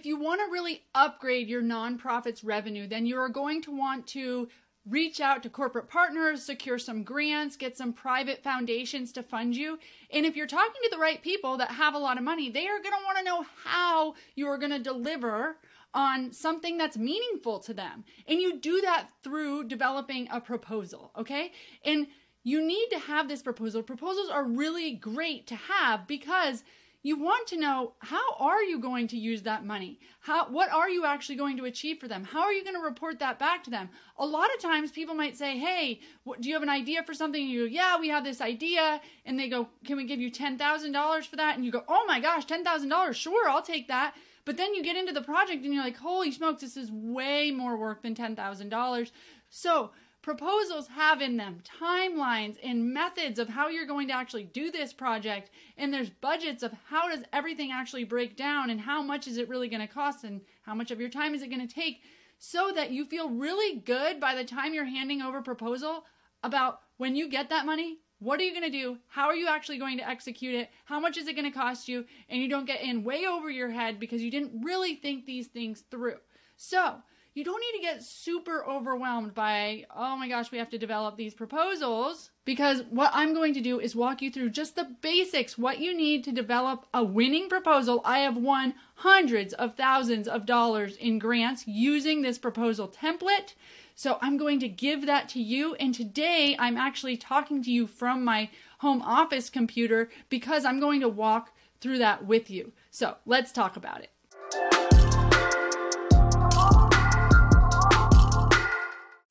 if you want to really upgrade your nonprofit's revenue, then you are going to want to reach out to corporate partners, secure some grants, get some private foundations to fund you. And if you're talking to the right people that have a lot of money, they are going to want to know how you are going to deliver on something that's meaningful to them. And you do that through developing a proposal, okay? And you need to have this proposal. Proposals are really great to have because you want to know how are you going to use that money? How what are you actually going to achieve for them? How are you going to report that back to them? A lot of times people might say hey what, do you have an idea for something? And you go yeah we have this idea. And they go can we give you $10000 for that? And you go oh my gosh $10000 sure i'll take that. But then you get into the project and you're like holy smokes this is way more work than $10000 so proposals have in them timelines and methods of how you're going to actually do this project and there's budgets of how does everything actually break down and how much is it really going to cost and how much of your time is it going to take so that you feel really good by the time you're handing over proposal about when you get that money what are you going to do? How are you actually going to execute it? How much is it going to cost you? And you don't get in way over your head because you didn't really think these things through. So you don't need to get super overwhelmed by, oh my gosh, we have to develop these proposals. Because what I'm going to do is walk you through just the basics, what you need to develop a winning proposal. I have won hundreds of thousands of dollars in grants using this proposal template. So I'm going to give that to you. And today I'm actually talking to you from my home office computer because I'm going to walk through that with you. So let's talk about it.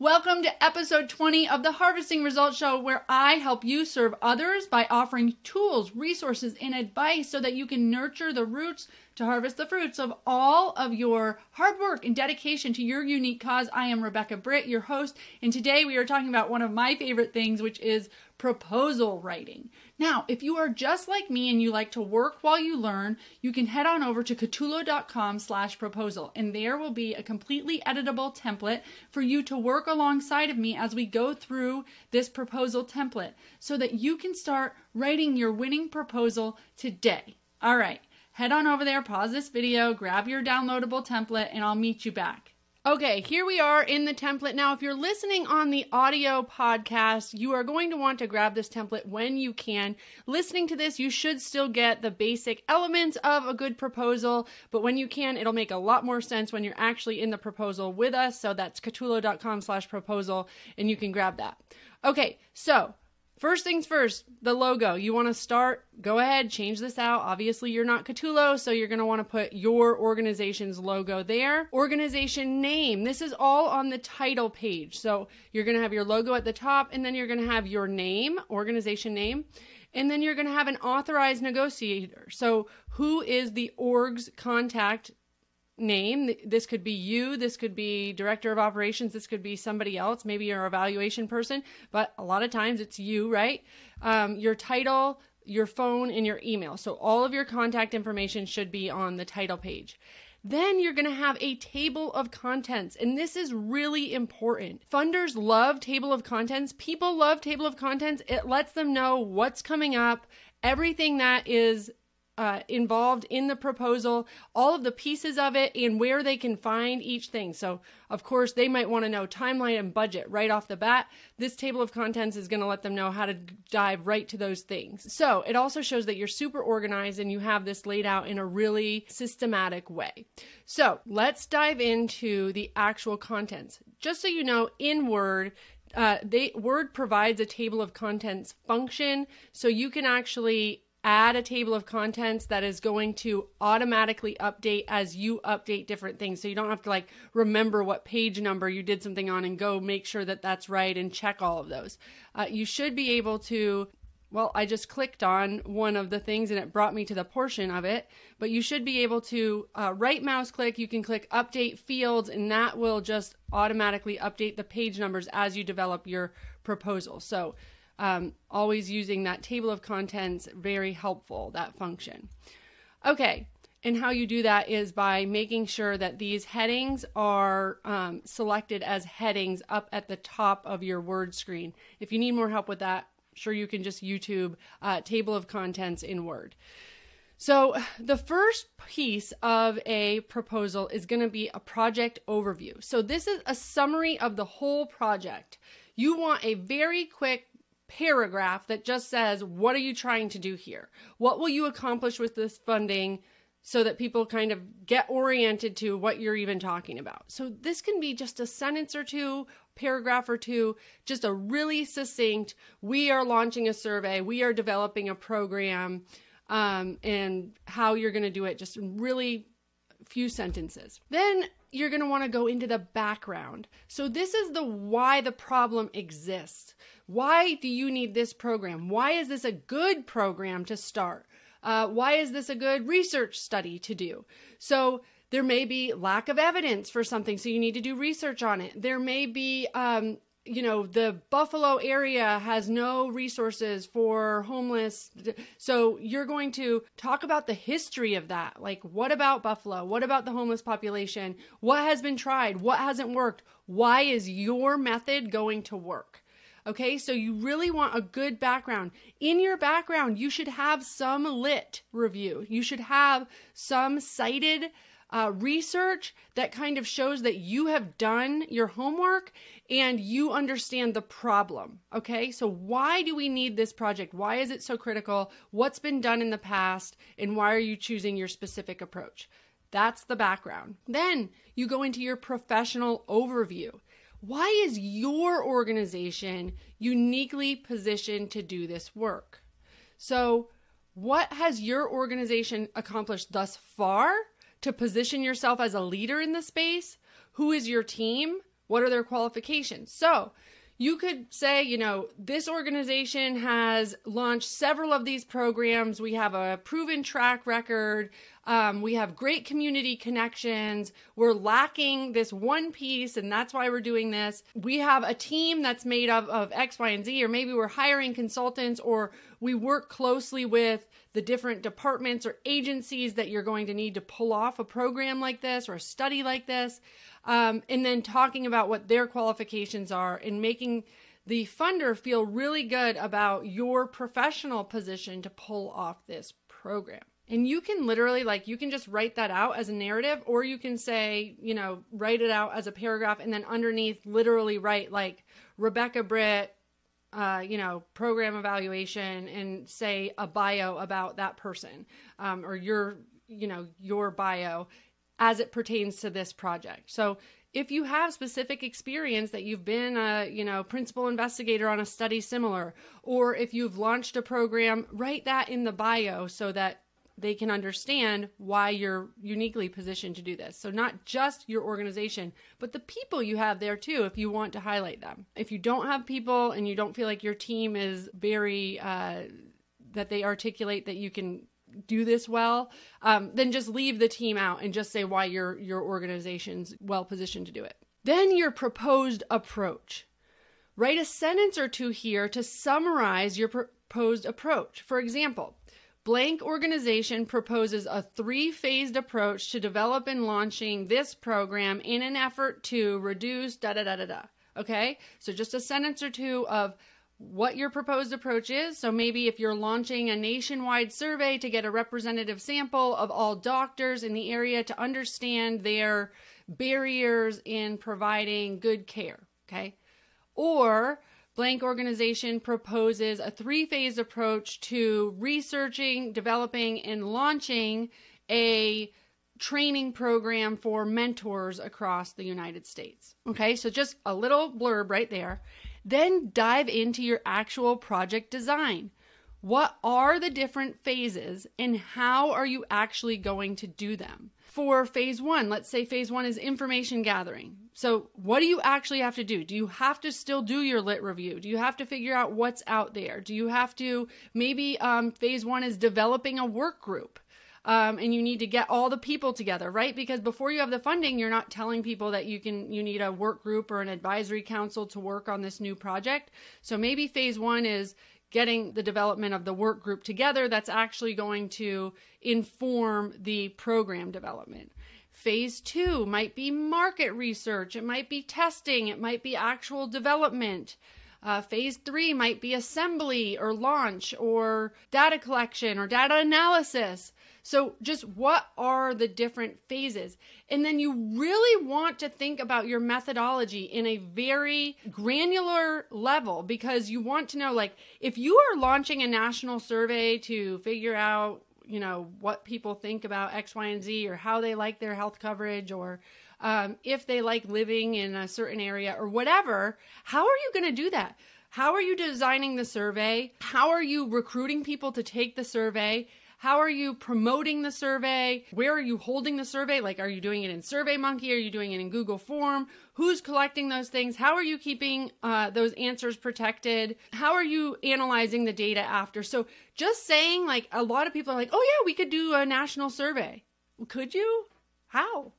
Welcome to episode 20 of the Harvesting Results Show, where I help you serve others by offering tools, resources, and advice so that you can nurture the roots to harvest the fruits of all of your hard work and dedication to your unique cause. I am Rebecca Britt, your host, and today we are talking about one of my favorite things, which is proposal writing. Now, if you are just like me and you like to work while you learn, you can head on over to catulo.com slash proposal, and there will be a completely editable template for you to work alongside of me as we go through this proposal template so that you can start writing your winning proposal today. All right, head on over there, pause this video, grab your downloadable template, and I'll meet you back. Okay, here we are in the template. Now, if you're listening on the audio podcast, you are going to want to grab this template when you can. Listening to this, you should still get the basic elements of a good proposal, but when you can, it'll make a lot more sense when you're actually in the proposal with us. So that's catulo.com slash proposal, and you can grab that. Okay, so First things first, the logo. You want to start, go ahead, change this out. Obviously, you're not Catulo, so you're going to want to put your organization's logo there. Organization name. This is all on the title page. So you're going to have your logo at the top, and then you're going to have your name, organization name. And then you're going to have an authorized negotiator. So, who is the org's contact name. This could be you, this could be director of operations, this could be somebody else, maybe your evaluation person, but a lot of times it's you, right? Um, your title, your phone, and your email. So all of your contact information should be on the title page. Then you're going to have a table of contents. And this is really important. Funders love table of contents. People love table of contents. It lets them know what's coming up, everything that is uh, involved in the proposal, all of the pieces of it, and where they can find each thing. So, of course, they might want to know timeline and budget right off the bat. This table of contents is going to let them know how to dive right to those things. So, it also shows that you're super organized and you have this laid out in a really systematic way. So, let's dive into the actual contents. Just so you know, in Word, uh, they Word provides a table of contents function, so you can actually add a table of contents that is going to automatically update as you update different things. So you don't have to like remember what page number you did something on and go make sure that that's right and check all of those. Uh, you should be able to. Well, I just clicked on one of the things and it brought me to the portion of it. But you should be able to uh, right mouse click. You can click update fields, and that will just automatically update the page numbers as you develop your proposal. So um, always using that table of contents, very helpful, that function. Okay, and how you do that is by making sure that these headings are um, selected as headings up at the top of your Word screen. If you need more help with that, sure you can just YouTube uh, table of contents in Word. So, the first piece of a proposal is going to be a project overview. So, this is a summary of the whole project. You want a very quick paragraph that just says, What are you trying to do here? What will you accomplish with this funding? So that people kind of get oriented to what you're even talking about. So, this can be just a sentence or two, paragraph or two, just a really succinct, we are launching a survey, we are developing a program um, and how you're going to do it, just really few sentences. Then you're going to want to go into the background. So, this is the why the problem exists. Why do you need this program? Why is this a good program to start? Uh, why is this a good research study to do? So, there may be lack of evidence for something, so you need to do research on it. There may be um, you know the buffalo area has no resources for homeless. So you're going to talk about the history of that. Like what about buffalo? What about the homeless population? What has been tried? What hasn't worked? Why is your method going to work? Okay so you really want a good background. In your background you should have some lit review. You should have some cited uh, research that kind of shows that you have done your homework and you understand the problem. Okay, so why do we need this project? Why is it so critical? What's been done in the past? And why are you choosing your specific approach? That's the background. Then you go into your professional overview. Why is your organization uniquely positioned to do this work? So, what has your organization accomplished thus far to position yourself as a leader in the space? Who is your team? What are their qualifications? So, you could say, you know, this organization has launched several of these programs. We have a proven track record. Um, we have great community connections. We're lacking this one piece, and that's why we're doing this. We have a team that's made up of X, Y, and Z, or maybe we're hiring consultants, or we work closely with the different departments or agencies that you're going to need to pull off a program like this or a study like this um, and then talking about what their qualifications are and making the funder feel really good about your professional position to pull off this program. And you can literally, like, you can just write that out as a narrative, or you can say, you know, write it out as a paragraph and then underneath literally write, like, Rebecca Britt, uh, you know, program evaluation and say a bio about that person um, or your, you know, your bio as it pertains to this project. So if you have specific experience that you've been a you know principal investigator on a study similar or if you've launched a program write that in the bio so that they can understand why you're uniquely positioned to do this so not just your organization but the people you have there too if you want to highlight them if you don't have people and you don't feel like your team is very uh, that they articulate that you can do this well, um, then just leave the team out and just say why your your organization's well positioned to do it. Then your proposed approach. Write a sentence or two here to summarize your proposed approach. For example, blank organization proposes a three-phased approach to develop and launching this program in an effort to reduce da da da da da. Okay? So just a sentence or two of what your proposed approach is. So maybe if you're launching a nationwide survey to get a representative sample of all doctors in the area to understand their barriers in providing good care, okay? Or blank organization proposes a three-phase approach to researching, developing and launching a training program for mentors across the United States. Okay? So just a little blurb right there. Then dive into your actual project design. What are the different phases and how are you actually going to do them? For phase one, let's say phase one is information gathering. So, what do you actually have to do? Do you have to still do your lit review? Do you have to figure out what's out there? Do you have to, maybe um, phase one is developing a work group um, and you need to get all the people together, right? Because before you have the funding, you're not telling people that you can you need a work group or an advisory council to work on this new project. So maybe phase one is getting the development of the work group together that's actually going to inform the program development. Phase two might be market research, it might be testing, it might be actual development. Uh, phase three might be assembly or launch or data collection or data analysis. So, just what are the different phases? And then you really want to think about your methodology in a very granular level because you want to know like if you are launching a national survey to figure out, you know, what people think about X, Y, and Z or how they like their health coverage or um, if they like living in a certain area or whatever, how are you going to do that? How are you designing the survey? How are you recruiting people to take the survey? How are you promoting the survey? Where are you holding the survey? Like, are you doing it in SurveyMonkey? Are you doing it in Google Form? Who's collecting those things? How are you keeping uh, those answers protected? How are you analyzing the data after? So, just saying, like, a lot of people are like, oh, yeah, we could do a national survey. Could you? How?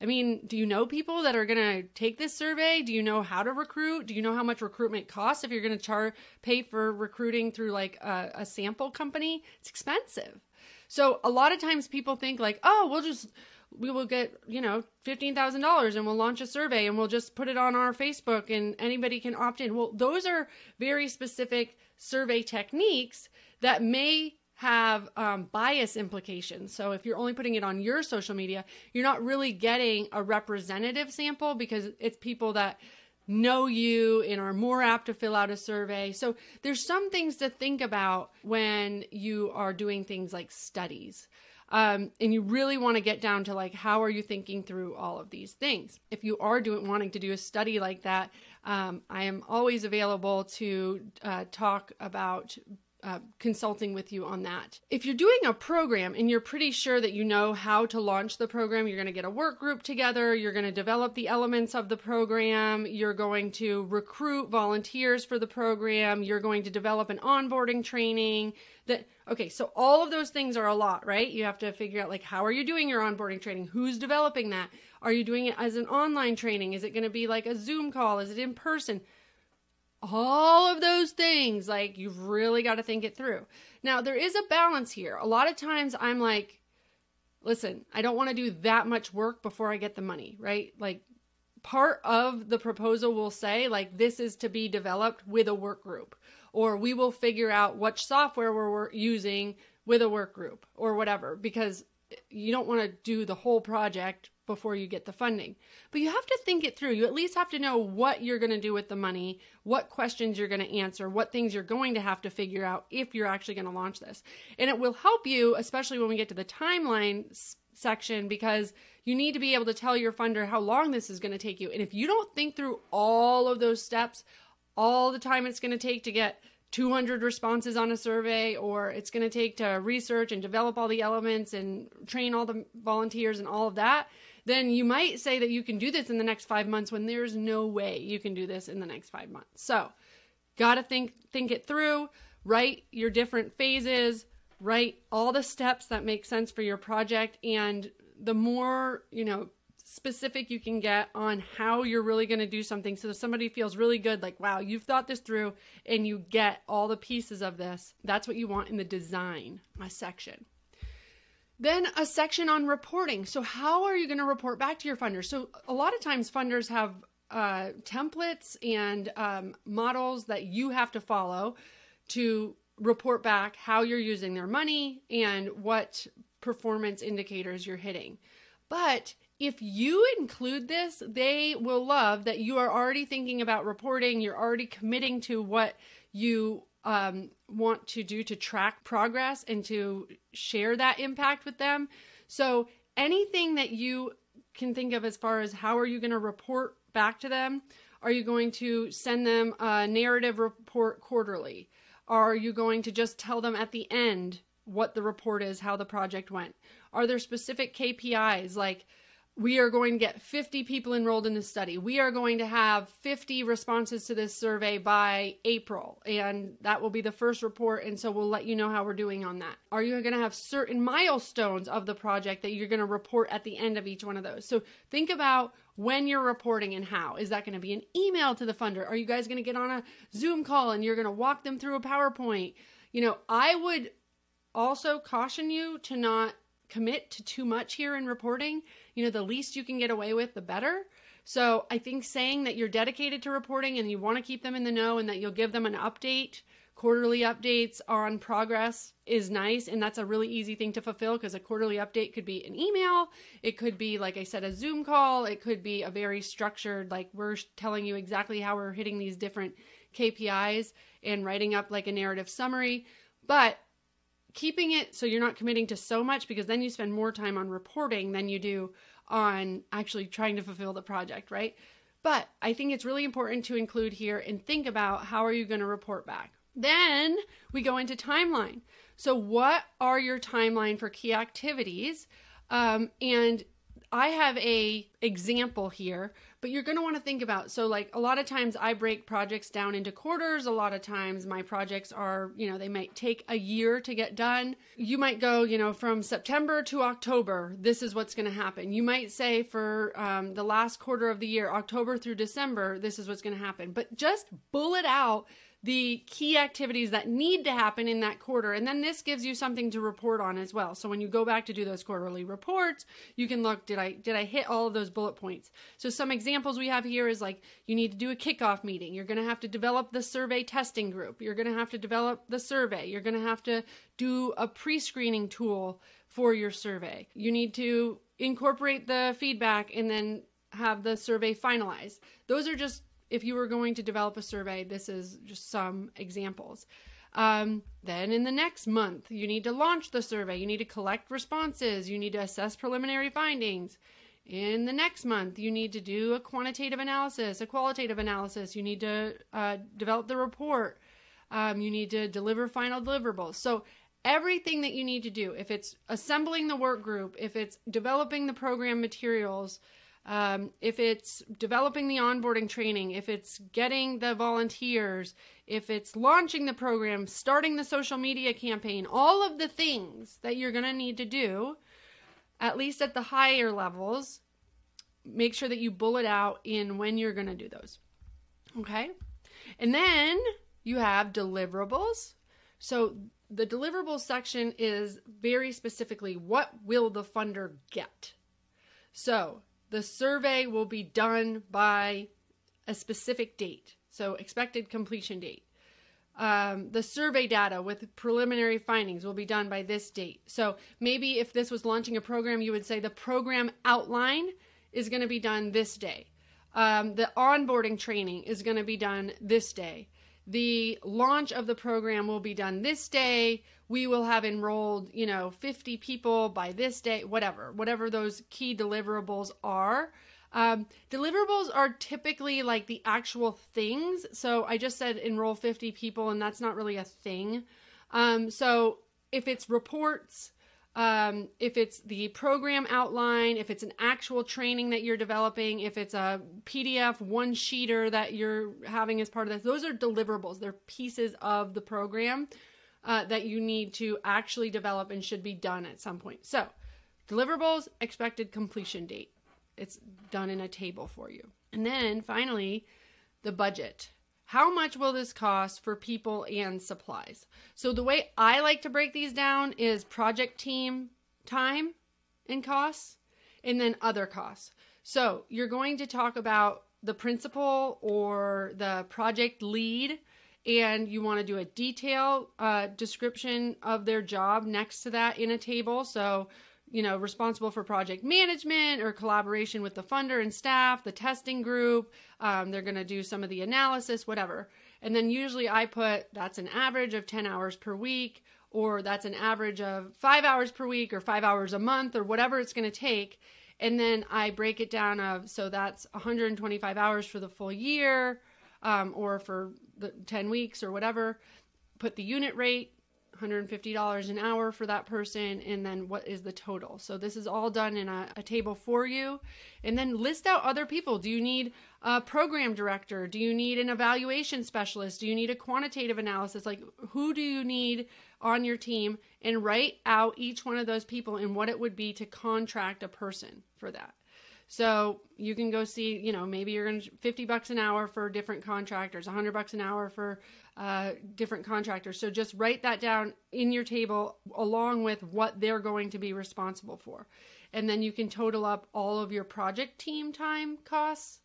I mean, do you know people that are going to take this survey? Do you know how to recruit? Do you know how much recruitment costs if you're going to char pay for recruiting through like a, a sample company? It's expensive. So a lot of times people think like, oh, we'll just we will get you know fifteen thousand dollars and we'll launch a survey and we'll just put it on our Facebook and anybody can opt in. Well, those are very specific survey techniques that may have um, bias implications. So if you're only putting it on your social media, you're not really getting a representative sample because it's people that know you and are more apt to fill out a survey. So there's some things to think about when you are doing things like studies. Um, and you really want to get down to like how are you thinking through all of these things if you are doing wanting to do a study like that um, i am always available to uh, talk about uh, consulting with you on that. If you're doing a program and you're pretty sure that you know how to launch the program, you're going to get a work group together, you're going to develop the elements of the program, you're going to recruit volunteers for the program, you're going to develop an onboarding training that okay so all of those things are a lot right? You have to figure out like how are you doing your onboarding training? Who's developing that? Are you doing it as an online training? Is it going to be like a zoom call? Is it in person all of those things like you've really got to think it through. Now there is a balance here. A lot of times i'm like listen i don't want to do that much work before i get the money right? Like part of the proposal will say like this is to be developed with a work group or we will figure out what software we're using with a work group or whatever because you don't want to do the whole project before you get the funding. But you have to think it through. You at least have to know what you're going to do with the money, what questions you're going to answer, what things you're going to have to figure out if you're actually going to launch this. And it will help you, especially when we get to the timeline section, because you need to be able to tell your funder how long this is going to take you. And if you don't think through all of those steps, all the time it's going to take to get 200 responses on a survey or it's going to take to research and develop all the elements and train all the volunteers and all of that then you might say that you can do this in the next five months when there's no way you can do this in the next five months. So, gotta think think it through. Write your different phases. Write all the steps that make sense for your project, and the more you know specific you can get on how you're really going to do something so that somebody feels really good like wow you've thought this through and you get all the pieces of this that's what you want in the design section then a section on reporting. So, how are you going to report back to your funders? So, a lot of times funders have uh, templates and um, models that you have to follow to report back how you're using their money and what performance indicators you're hitting. But if you include this, they will love that you are already thinking about reporting, you're already committing to what you um, want to do to track progress and to share that impact with them. So, anything that you can think of as far as how are you going to report back to them? Are you going to send them a narrative report quarterly? Are you going to just tell them at the end what the report is, how the project went? Are there specific KPIs like we are going to get 50 people enrolled in the study. We are going to have 50 responses to this survey by April, and that will be the first report. And so we'll let you know how we're doing on that. Are you going to have certain milestones of the project that you're going to report at the end of each one of those? So think about when you're reporting and how. Is that going to be an email to the funder? Are you guys going to get on a Zoom call and you're going to walk them through a PowerPoint? You know, I would also caution you to not commit to too much here in reporting you know, the least you can get away with, the better. So I think saying that you're dedicated to reporting and you want to keep them in the know and that you'll give them an update quarterly updates on progress is nice and that's a really easy thing to fulfill because a quarterly update could be an email it could be like i said a zoom call it could be a very structured like we're telling you exactly how we're hitting these different kpis and writing up like a narrative summary but keeping it so you're not committing to so much because then you spend more time on reporting than you do on actually trying to fulfill the project right but i think it's really important to include here and think about how are you going to report back then we go into timeline. So, what are your timeline for key activities? Um, and I have a example here, but you're going to want to think about so like a lot of times I break projects down into quarters. A lot of times my projects are, you know, they might take a year to get done. You might go, you know, from September to October, this is what's going to happen. You might say for um, the last quarter of the year, October through December, this is what's going to happen. But just bullet out the key activities that need to happen in that quarter. And then this gives you something to report on as well. So when you go back to do those quarterly reports, you can look, did I did I hit all of those bullet points? So some examples we have here is like you need to do a kickoff meeting. You're going to have to develop the survey testing group. You're going to have to develop the survey. You're going to have to do a pre-screening tool for your survey. You need to incorporate the feedback and then have the survey finalized. Those are just if you were going to develop a survey, this is just some examples. Um, then in the next month, you need to launch the survey. You need to collect responses. You need to assess preliminary findings. In the next month, you need to do a quantitative analysis, a qualitative analysis. You need to uh, develop the report. Um, you need to deliver final deliverables. So, everything that you need to do, if it's assembling the work group, if it's developing the program materials, um, if it's developing the onboarding training, if it's getting the volunteers, if it's launching the program, starting the social media campaign, all of the things that you're going to need to do, at least at the higher levels, make sure that you bullet out in when you're going to do those. Okay? And then you have deliverables. So the deliverables section is very specifically what will the funder get? So the survey will be done by a specific date. So, expected completion date. Um, the survey data with preliminary findings will be done by this date. So, maybe if this was launching a program, you would say the program outline is going to be done this day. Um, the onboarding training is going to be done this day. The launch of the program will be done this day we will have enrolled, you know, 50 people by this day, whatever, whatever those key deliverables are. Um, deliverables are typically like the actual things. So I just said enroll 50 people, and that's not really a thing. Um, so if it's reports, um, if it's the program outline, if it's an actual training that you're developing, if it's a PDF one sheeter that you're having as part of this, those are deliverables. They're pieces of the program uh, that you need to actually develop and should be done at some point. So, deliverables, expected completion date. It's done in a table for you. And then finally, the budget. How much will this cost for people and supplies? So, the way I like to break these down is project team time and costs, and then other costs. So, you're going to talk about the principal or the project lead and you want to do a detailed uh, description of their job next to that in a table. So, you know, responsible for project management or collaboration with the funder and staff, the testing group. Um, they're going to do some of the analysis, whatever. And then usually I put that's an average of 10 hours per week, or that's an average of five hours per week, or five hours a month, or whatever it's going to take. And then I break it down of so that's 125 hours for the full year, um, or for the 10 weeks or whatever, put the unit rate, $150 an hour for that person, and then what is the total. So this is all done in a, a, table for you. And then list out other people. Do you need a program director? Do you need an evaluation specialist? Do you need a quantitative analysis? Like, who do you need on your team? And write out each one of those people and what it would be to contract a person for that. So you can go see, you know, maybe you're going to 50 bucks an hour for different contractors, 100 bucks an hour for uh, different contractors. So just write that down in your table along with what they're going to be responsible for. And then you can total up all of your project team time costs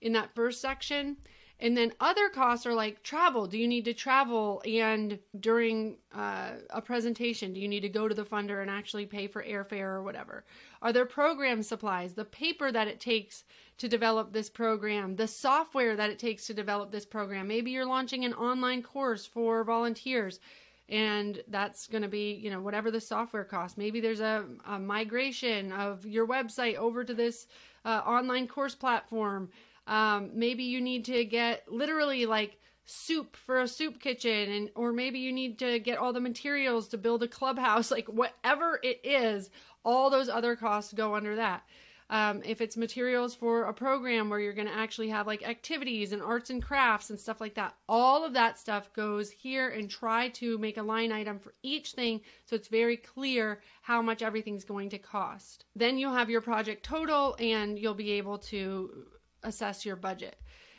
in that first section. And then other costs are like travel. Do you need to travel and during uh, a presentation, do you need to go to the funder and actually pay for airfare or whatever? Are there program supplies, the paper that it takes to develop this program, the software that it takes to develop this program? Maybe you're launching an online course for volunteers and that's going to be you know whatever the software costs maybe there's a, a migration of your website over to this uh, online course platform um, maybe you need to get literally like soup for a soup kitchen and or maybe you need to get all the materials to build a clubhouse like whatever it is all those other costs go under that. Um, if it's materials for a program where you're going to actually have like activities and arts and crafts and stuff like that all of that stuff goes here and try to make a line item for each thing so it's very clear how much everything's going to cost. Then you'll have your project total and you'll be able to assess your budget.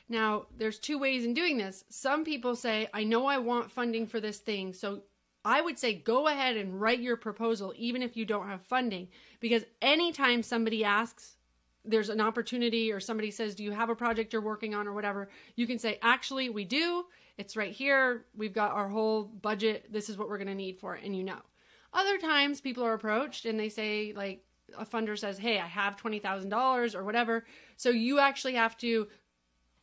Now, there's two ways in doing this. Some people say, I know I want funding for this thing. So I would say go ahead and write your proposal, even if you don't have funding, because anytime somebody asks, there's an opportunity, or somebody says, Do you have a project you're working on, or whatever, you can say, Actually, we do. It's right here. We've got our whole budget. This is what we're going to need for it. And you know. Other times people are approached and they say, like, a funder says, Hey, I have $20,000 or whatever. So you actually have to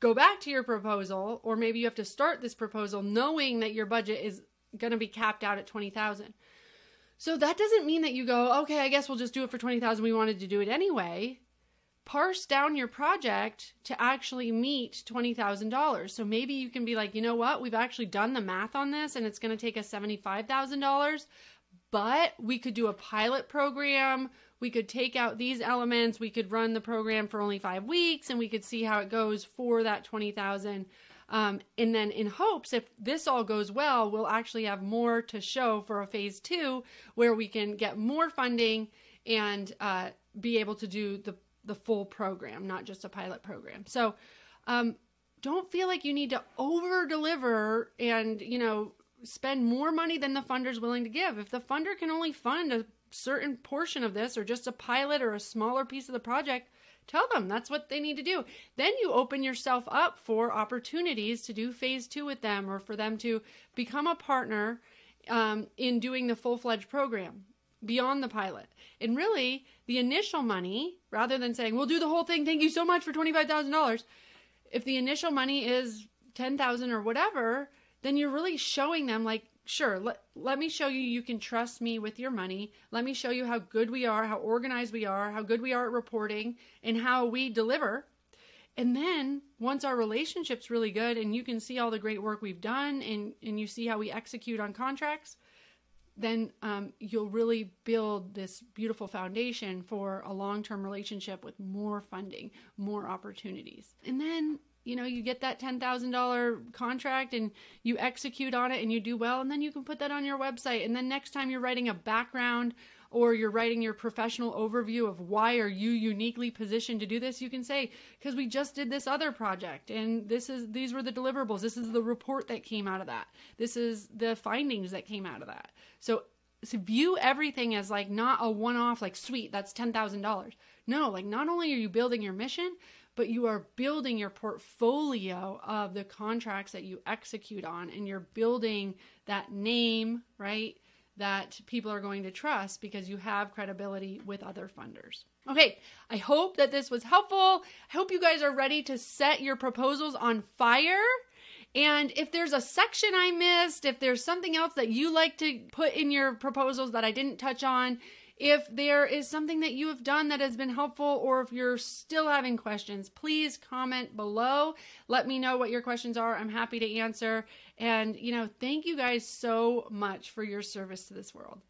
go back to your proposal, or maybe you have to start this proposal knowing that your budget is going to be capped out at 20,000. So that doesn't mean that you go, okay, I guess we'll just do it for 20,000. We wanted to do it anyway. Parse down your project to actually meet $20,000. So maybe you can be like, you know what? We've actually done the math on this and it's going to take us $75,000, but we could do a pilot program we could take out these elements. We could run the program for only five weeks and we could see how it goes for that 20000 um, and then in hopes if this all goes well we'll actually have more to show for a phase two where we can get more funding and uh, be able to do the, the full program not just a pilot program. So um, don't feel like you need to over deliver and you know spend more money than the funder's willing to give. If the funder can only fund a certain portion of this or just a pilot or a smaller piece of the project, tell them that's what they need to do. Then you open yourself up for opportunities to do phase two with them or for them to become a partner um, in doing the full fledged program beyond the pilot. And really, the initial money, rather than saying, we'll do the whole thing, thank you so much for $25,000, if the initial money is 10000 or whatever, then you're really showing them, like, sure, let, let me show you you can trust me with your money. Let me show you how good we are, how organized we are, how good we are at reporting, and how we deliver. And then once our relationship's really good and you can see all the great work we've done and, and you see how we execute on contracts, then um, you'll really build this beautiful foundation for a long term relationship with more funding, more opportunities. And then you know you get that $10,000 contract and you execute on it and you do well and then you can put that on your website. And then next time you're writing a background or you're writing your professional overview of why are you uniquely positioned to do this you can say because we just did this other project and this is these were the deliverables. This is the report that came out of that. This is the findings that came out of that so, so view everything as like not a one-off like sweet that's $10,000 no like not only are you building your mission but you are building your portfolio of the contracts that you execute on and you're building that name, right? That people are going to trust because you have credibility with other funders. Okay, I hope that this was helpful. I hope you guys are ready to set your proposals on fire. And if there's a section I missed, if there's something else that you like to put in your proposals that I didn't touch on, if there is something that you have done that has been helpful, or if you're still having questions, please comment below. Let me know what your questions are. I'm happy to answer. And, you know, thank you guys so much for your service to this world.